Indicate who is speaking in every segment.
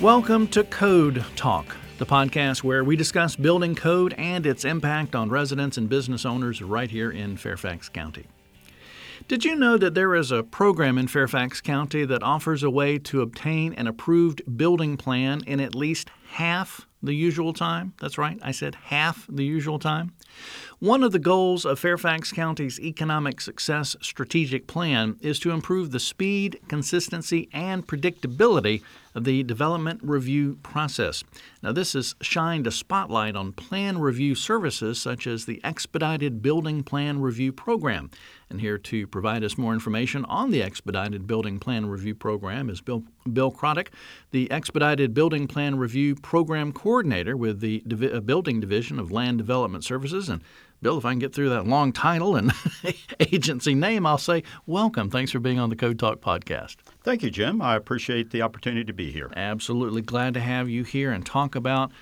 Speaker 1: Welcome to Code Talk, the podcast where we discuss building code and its impact on residents and business owners right here in Fairfax County. Did you know that there is a program in Fairfax County that offers a way to obtain an approved building plan in at least half the usual time? That's right, I said half the usual time. One of the goals of Fairfax County's Economic Success Strategic Plan is to improve the speed, consistency, and predictability of the development review process. Now, this has shined a spotlight on plan review services such as the Expedited Building Plan Review Program. And here to provide us more information on the Expedited Building Plan Review Program is Bill, Bill Crodick, the Expedited Building Plan Review Program Coordinator with the uh, Building Division of Land Development Services. And Bill, if I can get through that long title and agency name, I'll say welcome. Thanks for being on the Code Talk podcast.
Speaker 2: Thank you, Jim. I appreciate the opportunity to be here.
Speaker 1: Absolutely glad to have you here and talk about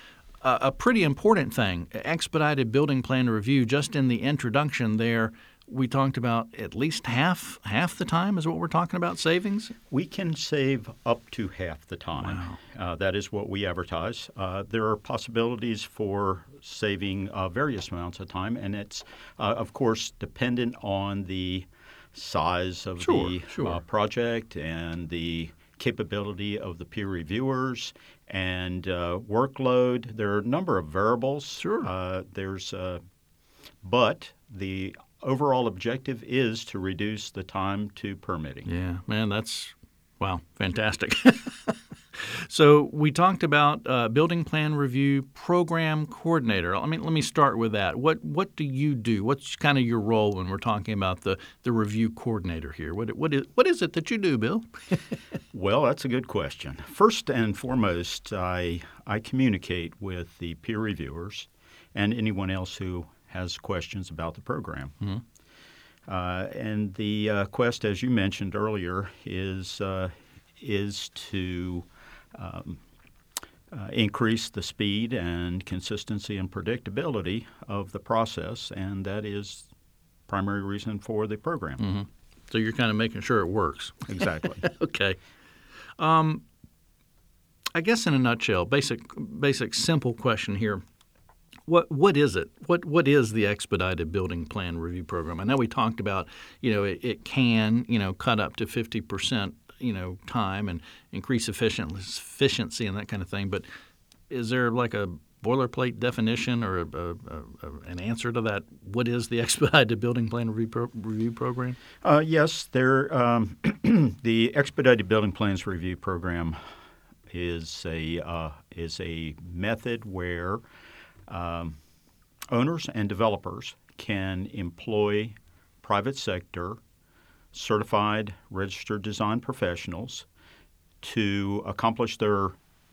Speaker 1: a, pretty important thing expedited building plan review. Just in the introduction there, we talked about at least half half the time is what we're talking about savings.
Speaker 2: We can save up to half the time.
Speaker 1: Wow.
Speaker 2: Uh, that is what we advertise. Uh, there are possibilities for saving uh, various amounts of time, and it's uh, of course dependent on the size of
Speaker 1: Sure,
Speaker 2: the
Speaker 1: sure.
Speaker 2: uh, project and the capability of the peer reviewers and uh, workload. There are a number of variables.
Speaker 1: Sure.
Speaker 2: Uh, there's, uh, but the overall objective is to reduce the time to permitting.
Speaker 1: Yeah, man, that's wow, fantastic. so we talked about uh, building plan review program coordinator. I mean, let me start with that. What what do you do? What's kind of your role when we're talking about the, the review coordinator here? What what is what is it that you do, Bill?
Speaker 2: Well, that's a good question. First and foremost, I I communicate with the peer reviewers and anyone else who has questions about the program. Uh, and the uh, quest, as you mentioned earlier, is uh, is to um, uh, increase the speed and consistency and predictability of the process, and that is primary reason for the program.
Speaker 1: So you're kind of making sure it works.
Speaker 2: Exactly.
Speaker 1: okay. Um, I guess in a nutshell, basic, basic, simple question here. What what is it? What what is the expedited building plan review program? I know we talked about, you know, it, it can, you know, cut up to fifty percent, you know, time and increase efficiency and that kind of thing. But is there like a boilerplate definition or a, a, a, an answer to that? What is the expedited building plan review, pro, review program?
Speaker 2: Uh, yes, there. Um, the expedited building plans review program is a uh, is a method where um, owners and developers can employ private sector certified registered design professionals to accomplish their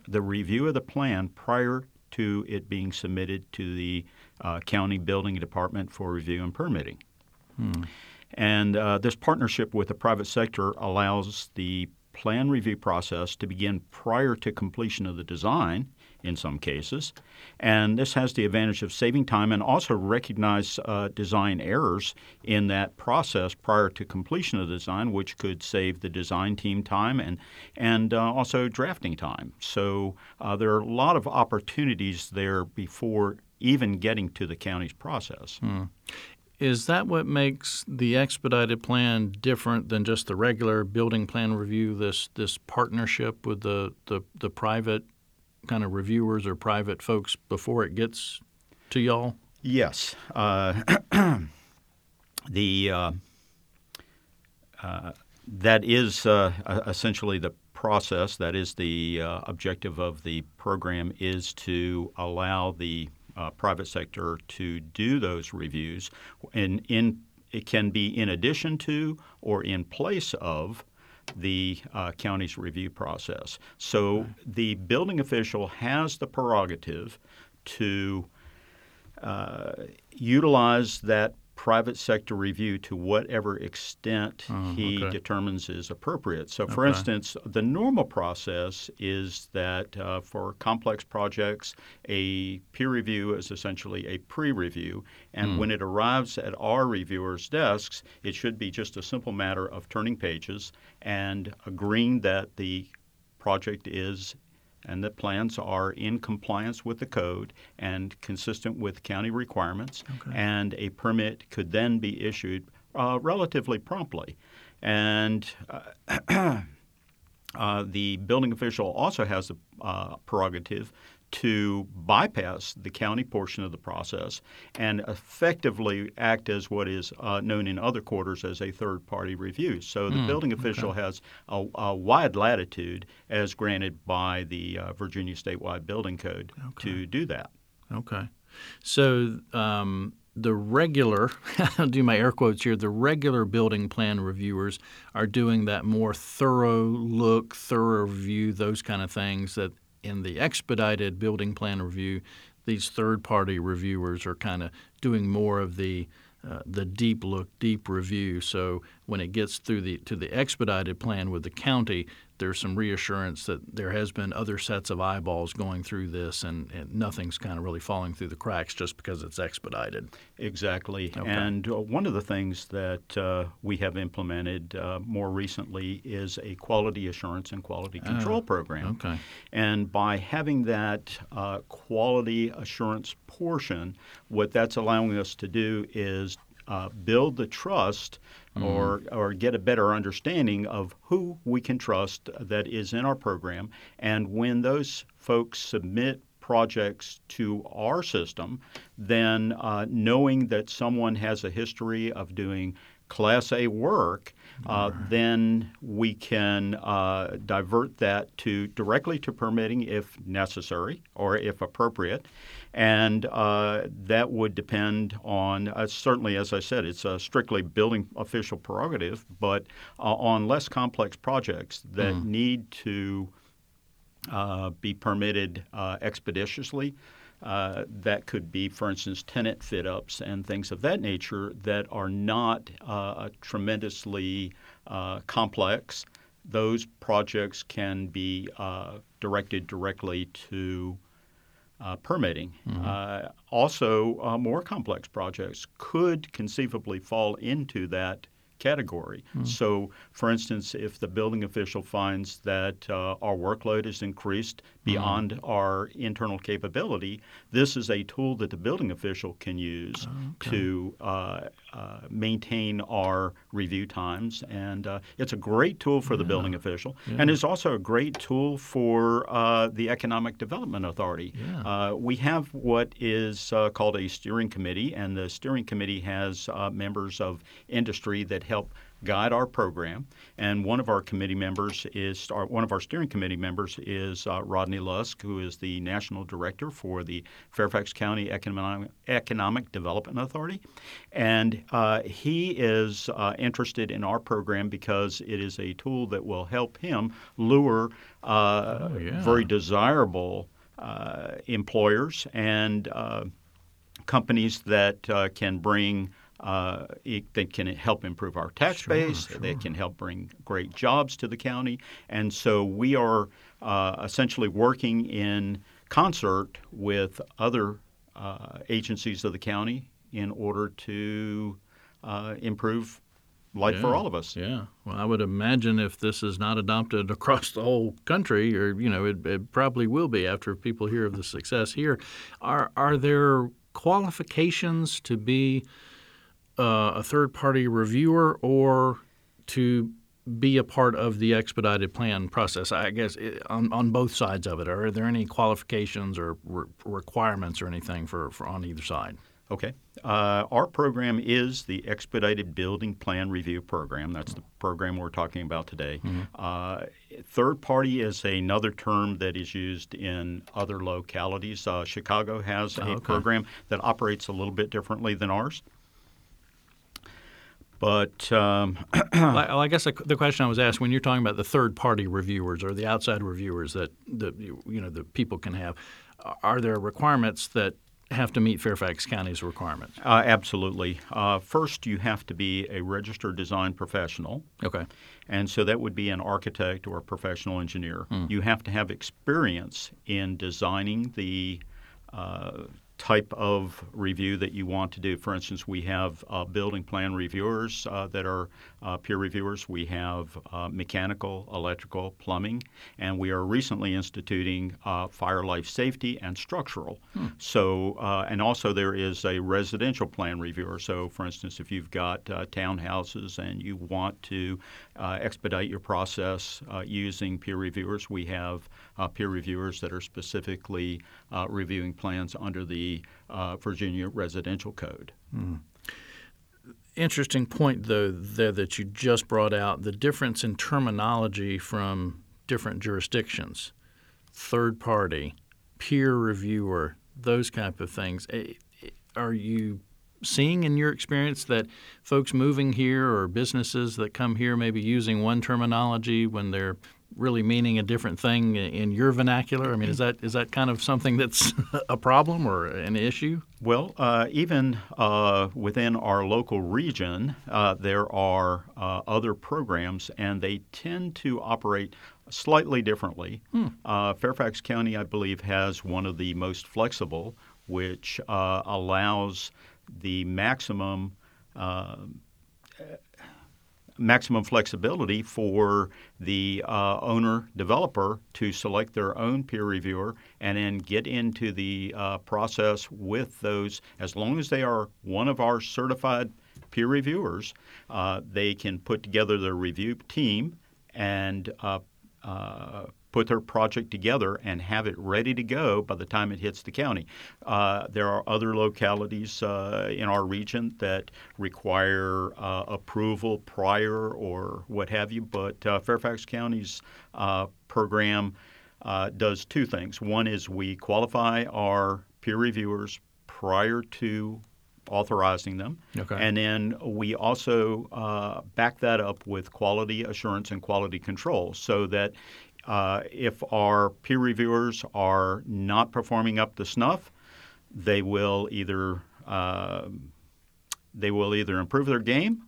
Speaker 2: the review of the plan prior to it being submitted to the uh, county building department for review and permitting. And uh, this partnership with the private sector allows the plan review process to begin prior to completion of the design in some cases. And this has the advantage of saving time and also recognize uh, design errors in that process prior to completion of the design, which could save the design team time and, and uh, also drafting time. So uh, there are a lot of opportunities there before even getting to the county's process.
Speaker 1: Is that what makes the expedited plan different than just the regular building plan review? This this partnership with the, the, the private kind of reviewers or private folks before it gets to y'all?
Speaker 2: Yes. Uh, the uh, uh, that is uh, essentially the process. That is the uh, objective of the program is to allow the uh, private sector to do those reviews, and in it can be in addition to or in place of the uh, county's review process. So the building official has the prerogative to uh, utilize that private sector review to whatever extent he
Speaker 1: okay.
Speaker 2: determines is appropriate. So, for
Speaker 1: Okay.
Speaker 2: instance, the normal process is that uh, for complex projects, a peer review is essentially a pre review. And when it arrives at our reviewers' desks, it should be just a simple matter of turning pages and agreeing that the project is and the plans are in compliance with the code and consistent with county requirements,
Speaker 1: Okay.
Speaker 2: and a permit could then be issued uh, relatively promptly. And uh, uh, the building official also has the uh, prerogative to bypass the county portion of the process and effectively act as what is uh, known in other quarters as a third party review. So the building official has a, a wide latitude as granted by the uh, Virginia Statewide Building Code to do that.
Speaker 1: Okay. So um, the regular, I'll do my air quotes here, the regular building plan reviewers are doing that more thorough look, thorough review, those kind of things that in the expedited building plan review, these third party reviewers are kind of doing more of the uh, the deep look, deep review. So when it gets through the to the expedited plan with the county, there's some reassurance that there has been other sets of eyeballs going through this, and, and nothing's kind of really falling through the cracks just because it's expedited.
Speaker 2: Exactly.
Speaker 1: Okay.
Speaker 2: And uh, one of the things that uh, we have implemented uh, more recently is a quality assurance and quality control program.
Speaker 1: Okay.
Speaker 2: And by having that uh, quality assurance portion, what that's allowing us to do is uh, build the trust or, or get a better understanding of who we can trust that is in our program. And when those folks submit projects to our system, then uh, knowing that someone has a history of doing Class A work, uh, then we can uh, divert that to directly to permitting if necessary or if appropriate, and uh, that would depend on uh, certainly, as I said, it's a strictly building official prerogative, but uh, on less complex projects that need to uh, be permitted uh, expeditiously. Uh, that could be, for instance, tenant fit ups and things of that nature that are not uh, tremendously uh, complex. Those projects can be uh, directed directly to uh, permitting. Uh, also, uh, more complex projects could conceivably fall into that category. So, for instance, if the building official finds that uh, our workload is increased beyond our internal capability, this is a tool that the building official can use to uh, uh, maintain our review times. And uh, it's a great tool for the building official, and it's also a great tool for uh, the Economic Development Authority.
Speaker 1: Yeah.
Speaker 2: Uh, we have what is uh, called a steering committee, and the steering committee has uh, members of industry that help guide our program. And one of our committee members is one of our steering committee members is uh, Rodney Lusk, who is the national director for the Fairfax County Economic, Economic Development Authority, and uh, he is uh, interested in our program because it is a tool that will help him lure uh,
Speaker 1: Oh, yeah.
Speaker 2: very desirable uh, employers and uh, companies that uh, can bring uh, it, that can help improve our tax
Speaker 1: Sure,
Speaker 2: base.
Speaker 1: sure.
Speaker 2: That can help bring great jobs to the county, and so we are uh, essentially working in concert with other uh, agencies of the county in order to uh, improve life for all of us.
Speaker 1: Yeah. Well, I would imagine if this is not adopted across the whole country, or you know, it, it probably will be after people hear of the success here. Are are there qualifications to be uh, a third party reviewer or to be a part of the expedited plan process? I guess it, on, on both sides of it, are there any qualifications or re- requirements or anything for, for on either side?
Speaker 2: Okay. Uh, our program is the Expedited Building Plan Review Program. That's the program we're talking about today. Uh, third party is another term that is used in other localities. Uh, Chicago has a
Speaker 1: okay.
Speaker 2: program that operates a little bit differently than ours. But um,
Speaker 1: well, I guess the question I was asked when you're talking about the third party reviewers or the outside reviewers that the you know the people can have, are there requirements that have to meet Fairfax County's requirements?
Speaker 2: uh, absolutely. Uh, first, you have to be a registered design professional.
Speaker 1: Okay.
Speaker 2: And so that would be an architect or a professional engineer. You have to have experience in designing the uh, type of review that you want to do. For instance, we have uh, building plan reviewers uh, that are uh, peer reviewers. We have uh, mechanical, electrical, plumbing, and we are recently instituting uh, fire life safety and structural. Hmm. So, uh, and also there is a residential plan reviewer. So, for instance, if you've got townhouses and you want to expedite your process using peer reviewers, we have peer reviewers that are specifically reviewing plans under the uh, Virginia Residential Code. Mm.
Speaker 1: Interesting point, though, there that you just brought out the difference in terminology from different jurisdictions, third party, peer reviewer, those type of things. Are you seeing in your experience that folks moving here or businesses that come here may be using one terminology when they're really meaning a different thing in your vernacular? I mean, is that is that kind of something that's a problem or an issue?
Speaker 2: Well, uh, even uh, within our local region, uh, there are uh, other programs, and they tend to operate slightly differently. Hmm. Uh, Fairfax County, I believe, has one of the most flexible, which uh, allows the maximum maximum flexibility for the uh, owner developer to select their own peer reviewer and then get into the uh, process with those. As long as they are one of our certified peer reviewers, uh, they can put together their review team and uh, uh, put their project together and have it ready to go by the time it hits the county. Uh, there are other localities uh, in our region that require uh, approval prior or what have you, but uh, Fairfax County's uh, program uh, does two things. One is we qualify our peer reviewers prior to authorizing them. Okay. And then we also uh, back that up with quality assurance and quality control so that uh, if our peer reviewers are not performing up to snuff, they will either uh, they will either improve their game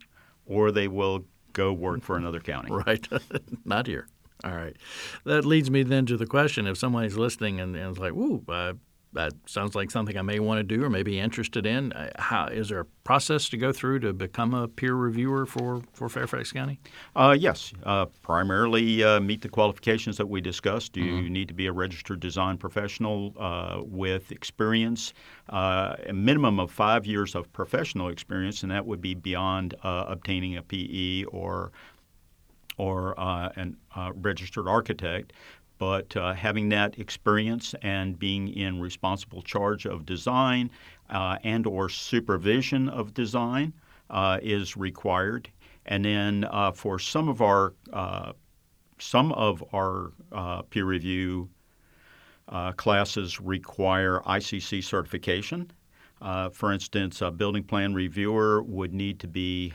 Speaker 2: or they will go work for another county.
Speaker 1: Right, not here. All right. That leads me then to the question: If somebody's listening and, and is like, "Ooh, uh, that sounds like something I may want to do or may be interested in. Uh, how is there a process to go through to become a peer reviewer for, for Fairfax County?
Speaker 2: Uh, yes, uh, primarily uh, meet the qualifications that we discussed. You mm-hmm. need to be a registered design professional uh, with experience, uh, a minimum of five years of professional experience, and that would be beyond obtaining a PE or or an registered architect but uh, having that experience and being in responsible charge of design uh, and or supervision of design uh, is required. And then uh, for some of our uh, some of our uh, peer review classes require ICC certification. for instance, a building plan reviewer would need to be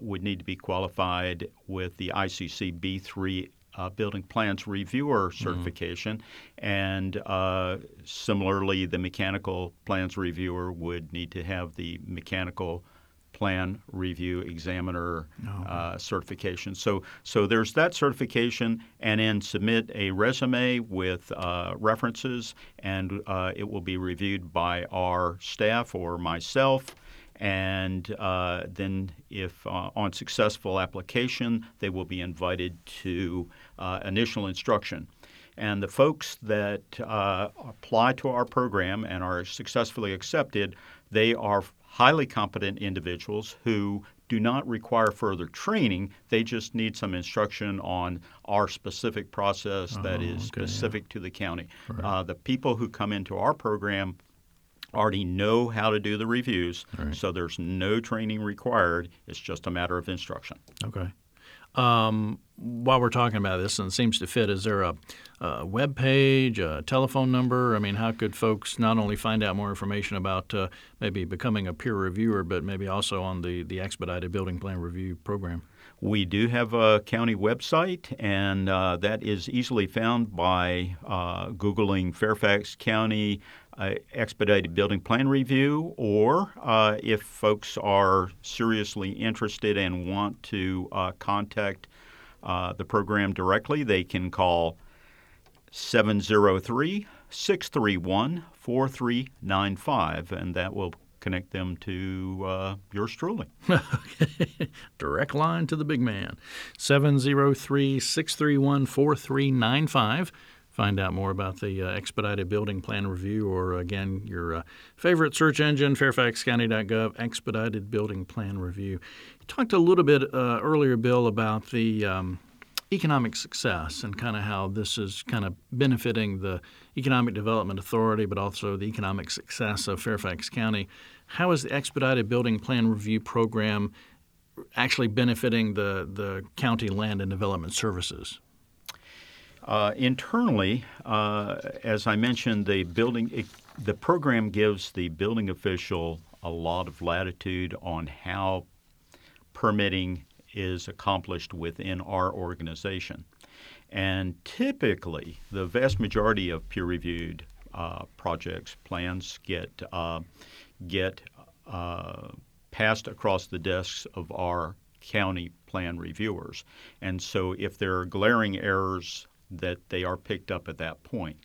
Speaker 2: would need to be qualified with the ICC B3 uh, building plans reviewer mm-hmm. certification, mm-hmm. and uh, similarly, the mechanical plans reviewer would need to have the mechanical plan review examiner oh. uh, certification. So, so there's that certification, and then submit a resume with uh, references, and uh, it will be reviewed by our staff or myself and uh, then if uh, on successful application they will be invited to uh, initial instruction and the folks that uh, apply to our program and are successfully accepted they are highly competent individuals who do not require further training. They just need some instruction on our specific process oh, that is okay, specific yeah. to the county. Right. Uh, the people who come into our program already know how to do the reviews, right. so there's no training required. It's just a matter of instruction.
Speaker 1: Okay. Um, while we're talking about this, and it seems to fit, is there a, a, web page, a telephone number? I mean, how could folks not only find out more information about uh, maybe becoming a peer reviewer, but maybe also on the, the expedited building plan review program?
Speaker 2: We do have a county website, and uh, that is easily found by uh, Googling Fairfax County uh, Expedited Building Plan Review, or uh, if folks are seriously interested and want to uh, contact uh, the program directly, they can call 703 631 4395, and that will connect them to uh, yours truly.
Speaker 1: Direct line to the big man 703 631 4395. Find out more about the uh, expedited building plan review, or again, your uh, favorite search engine, fairfaxcounty.gov, expedited building plan review. You talked a little bit uh, earlier, Bill, about the um, economic success and kind of how this is kind of benefiting the Economic Development Authority, but also the economic success of Fairfax County. How is the expedited building plan review program actually benefiting the, the county land and development services?
Speaker 2: Uh, internally, uh, as I mentioned, the building it, the program gives the building official a lot of latitude on how permitting is accomplished within our organization. And typically, the vast majority of peer-reviewed uh, projects plans get uh, get uh, passed across the desks of our county plan reviewers. And so, if there are glaring errors that they are picked up at that point.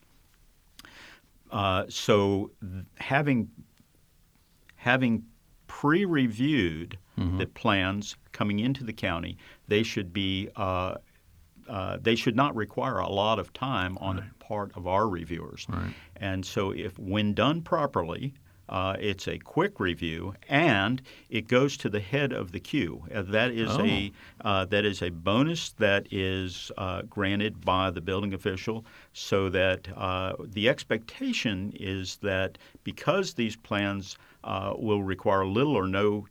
Speaker 2: Uh, so having having pre-reviewed mm-hmm. the plans coming into the county, they should be uh, uh, they should not require a lot of time on right. the part of our reviewers.
Speaker 1: Right.
Speaker 2: And so, if when done properly, uh, it's a quick review, and it goes to the head of the queue. Uh, that is
Speaker 1: oh.
Speaker 2: a uh, that is a bonus that is uh, granted by the building official, so that uh, the expectation is that because these plans uh, will require little or no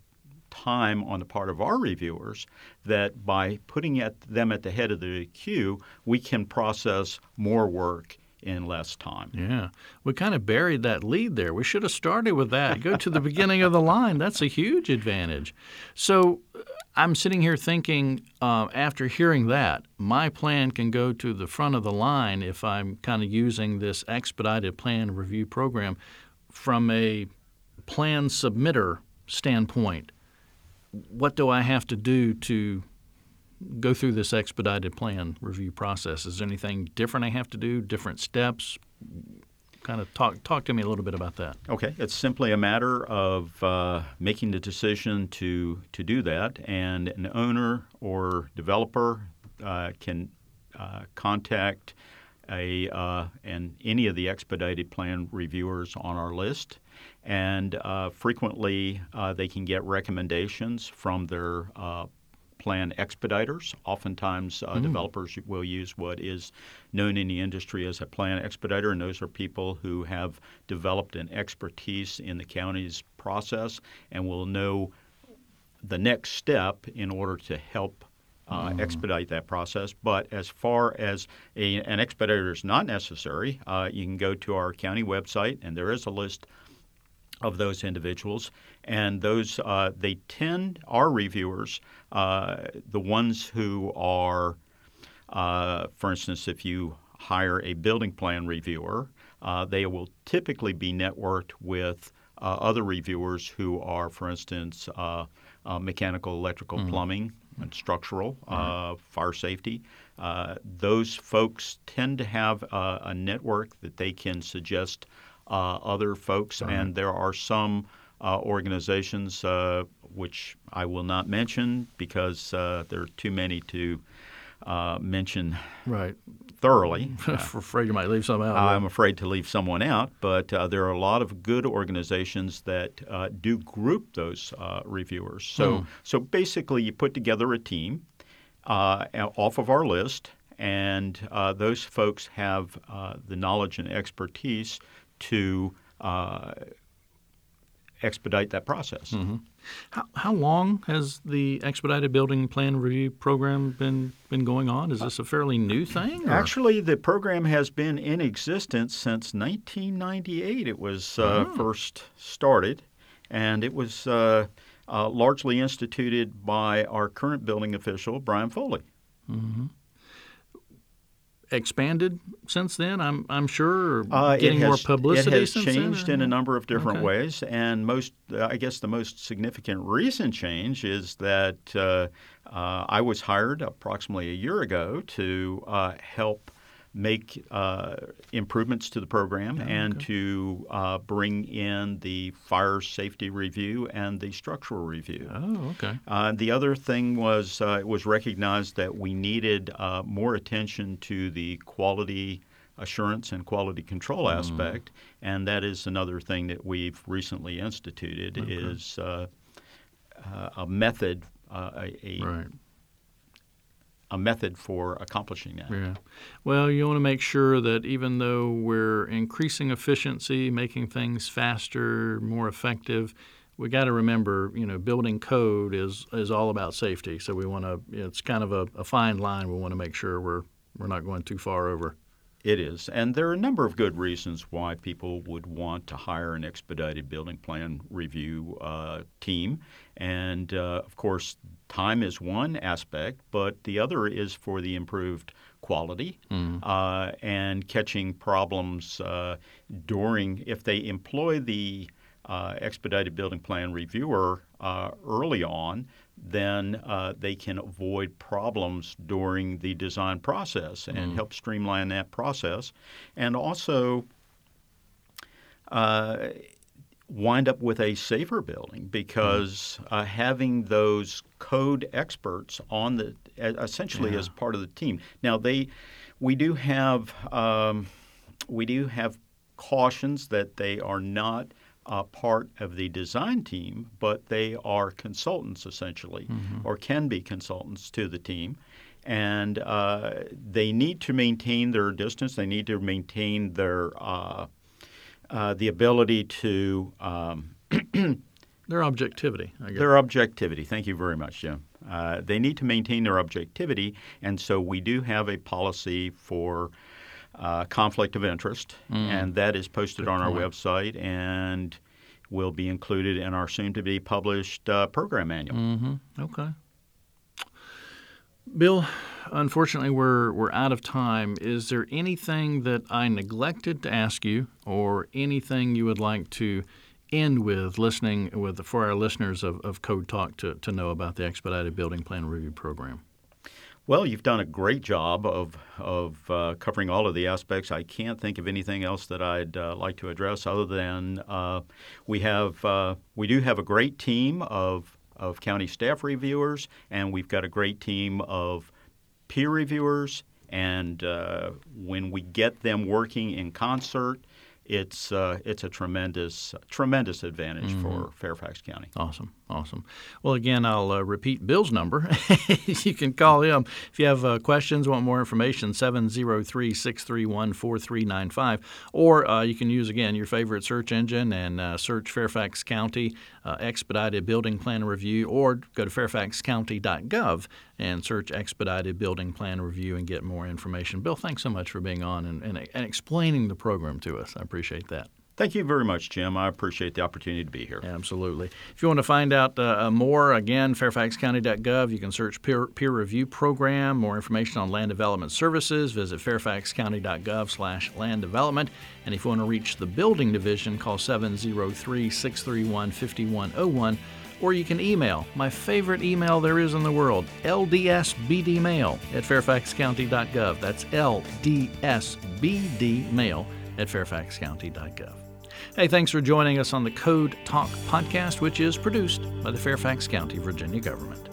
Speaker 2: time on the part of our reviewers that by putting at them at the head of the queue, we can process more work in less time.
Speaker 1: Yeah. We kind of buried that lead there. We should have started with that. Go to the beginning of the line. That's a huge advantage. So uh, I'm sitting here thinking, uh, after hearing that, my plan can go to the front of the line if I'm kind of using this expedited plan review program from a plan submitter standpoint. What do I have to do to go through this expedited plan review process? Is there anything different I have to do? Different steps? Kind of talk talk to me a little bit about that.
Speaker 2: Okay, it's simply a matter of uh, making the decision to to do that, and an owner or developer uh, can uh, contact a uh, and any of the expedited plan reviewers on our list, and uh, frequently uh, they can get recommendations from their plan expediters. Oftentimes, uh, mm. developers will use what is known in the industry as a plan expediter, and those are people who have developed an expertise in the county's process and will know the next step in order to help uh, mm. expedite that process. But as far as a, an expediter is not necessary, uh, you can go to our county website, and there is a list of those individuals, and those uh, they tend our reviewers, uh, the ones who are, uh, for instance, if you hire a building plan reviewer, uh, they will typically be networked with uh, other reviewers who are, for instance, uh, mechanical, electrical, mm. plumbing, and structural, mm. fire safety. those folks tend to have a network that they can suggest uh, other folks, uh-huh. and there are some uh, organizations uh, which I will not mention because there are too many to mention.
Speaker 1: Right
Speaker 2: thoroughly.
Speaker 1: afraid you might leave some out.
Speaker 2: I'm afraid to leave someone out, but uh, there are a lot of good organizations that uh, do group those uh, reviewers. So, hmm. so basically, you put together a team off of our list, and those folks have the knowledge and expertise to uh, expedite that process.
Speaker 1: Mm-hmm. How, how long has the expedited building plan review program been been going on? Is this a fairly new thing?
Speaker 2: Or? Actually, the program has been in existence since 1998. It was uh, oh. first started, and it was uh, uh, largely instituted by our current building official, Brian Foley.
Speaker 1: Mm-hmm expanded since then? I'm I'm sure, uh, getting has, more publicity.
Speaker 2: It has changed
Speaker 1: then,
Speaker 2: in a number of different okay. ways, and most I guess the most significant recent change is that uh, uh, I was hired approximately a year ago to uh, help make uh, improvements to the program
Speaker 1: Oh,
Speaker 2: and
Speaker 1: okay.
Speaker 2: to uh, bring in the fire safety review and the structural review.
Speaker 1: Oh, okay.
Speaker 2: Uh, the other thing was uh, it was recognized that we needed uh, more attention to the quality assurance and quality control
Speaker 1: Mm-hmm.
Speaker 2: aspect, and that is another thing that we've recently instituted is uh, uh, a method uh, a, a,
Speaker 1: Right.
Speaker 2: A method for accomplishing that.
Speaker 1: Yeah. Well, you want to make sure that even though we're increasing efficiency, making things faster, more effective, we got to remember, you know, building code is is all about safety. So we want to. It's kind of a, a fine line. We want to make sure we're we're not going too far over.
Speaker 2: It is. And there are a number of good reasons why people would want to hire an expedited building plan review uh, team. And uh, of course, time is one aspect, but the other is for the improved quality uh, and catching problems uh, during, if they employ the uh, expedited building plan reviewer uh, early on, then uh, they can avoid problems during the design process and help streamline that process. And also uh, wind up with a safer building because uh, having those code experts on the essentially as part of the team. Now they, we do have um, we do have cautions that they are not uh, part of the design team, but they are consultants essentially, or can be consultants to the team. And uh, they need to maintain their distance. They need to maintain their uh, uh, the ability to um,
Speaker 1: Their objectivity, I guess.
Speaker 2: their objectivity. Thank you very much, Jim. Uh, they need to maintain their objectivity, and so we do have a policy for uh, conflict of interest, and that is posted on our website and will be included in our soon-to-be published uh, program manual.
Speaker 1: Mm-hmm. Okay. Bill, unfortunately, we're we're out of time. Is there anything that I neglected to ask you, or anything you would like to end with, listening with for our listeners of, of Code Talk to, to know about the Expedited Building Plan Review Program?
Speaker 2: Well, you've done a great job of of uh, covering all of the aspects. I can't think of anything else that I'd uh, like to address other than uh, we have uh, we do have a great team of of county staff reviewers, and we've got a great team of peer reviewers. And uh, when we get them working in concert, it's uh, it's a tremendous tremendous advantage for Fairfax County.
Speaker 1: Awesome, awesome. Well, again, I'll uh, repeat Bill's number. you can call him if you have uh, questions, want more information, 703 631 4395. Or uh, you can use, again, your favorite search engine and uh, search Fairfax County uh, Expedited Building Plan Review, or go to fairfaxcounty.gov and search Expedited Building Plan Review and get more information. Bill, thanks so much for being on and, and, and explaining the program to us. I appreciate that.
Speaker 2: Thank you very much, Jim. I appreciate the opportunity to be here.
Speaker 1: Absolutely. If you want to find out uh, more, again, fairfaxcounty.gov, you can search peer, peer review program. More information on land development services, visit fairfaxcounty.gov slash land development. And if you want to reach the building division, call 703-631-5101. Or you can email my favorite email there is in the world, ldsbdmail at fairfaxcounty.gov. That's ldsbdmail at fairfaxcounty.gov. Hey, thanks for joining us on the Code Talk podcast, which is produced by the Fairfax County, Virginia government.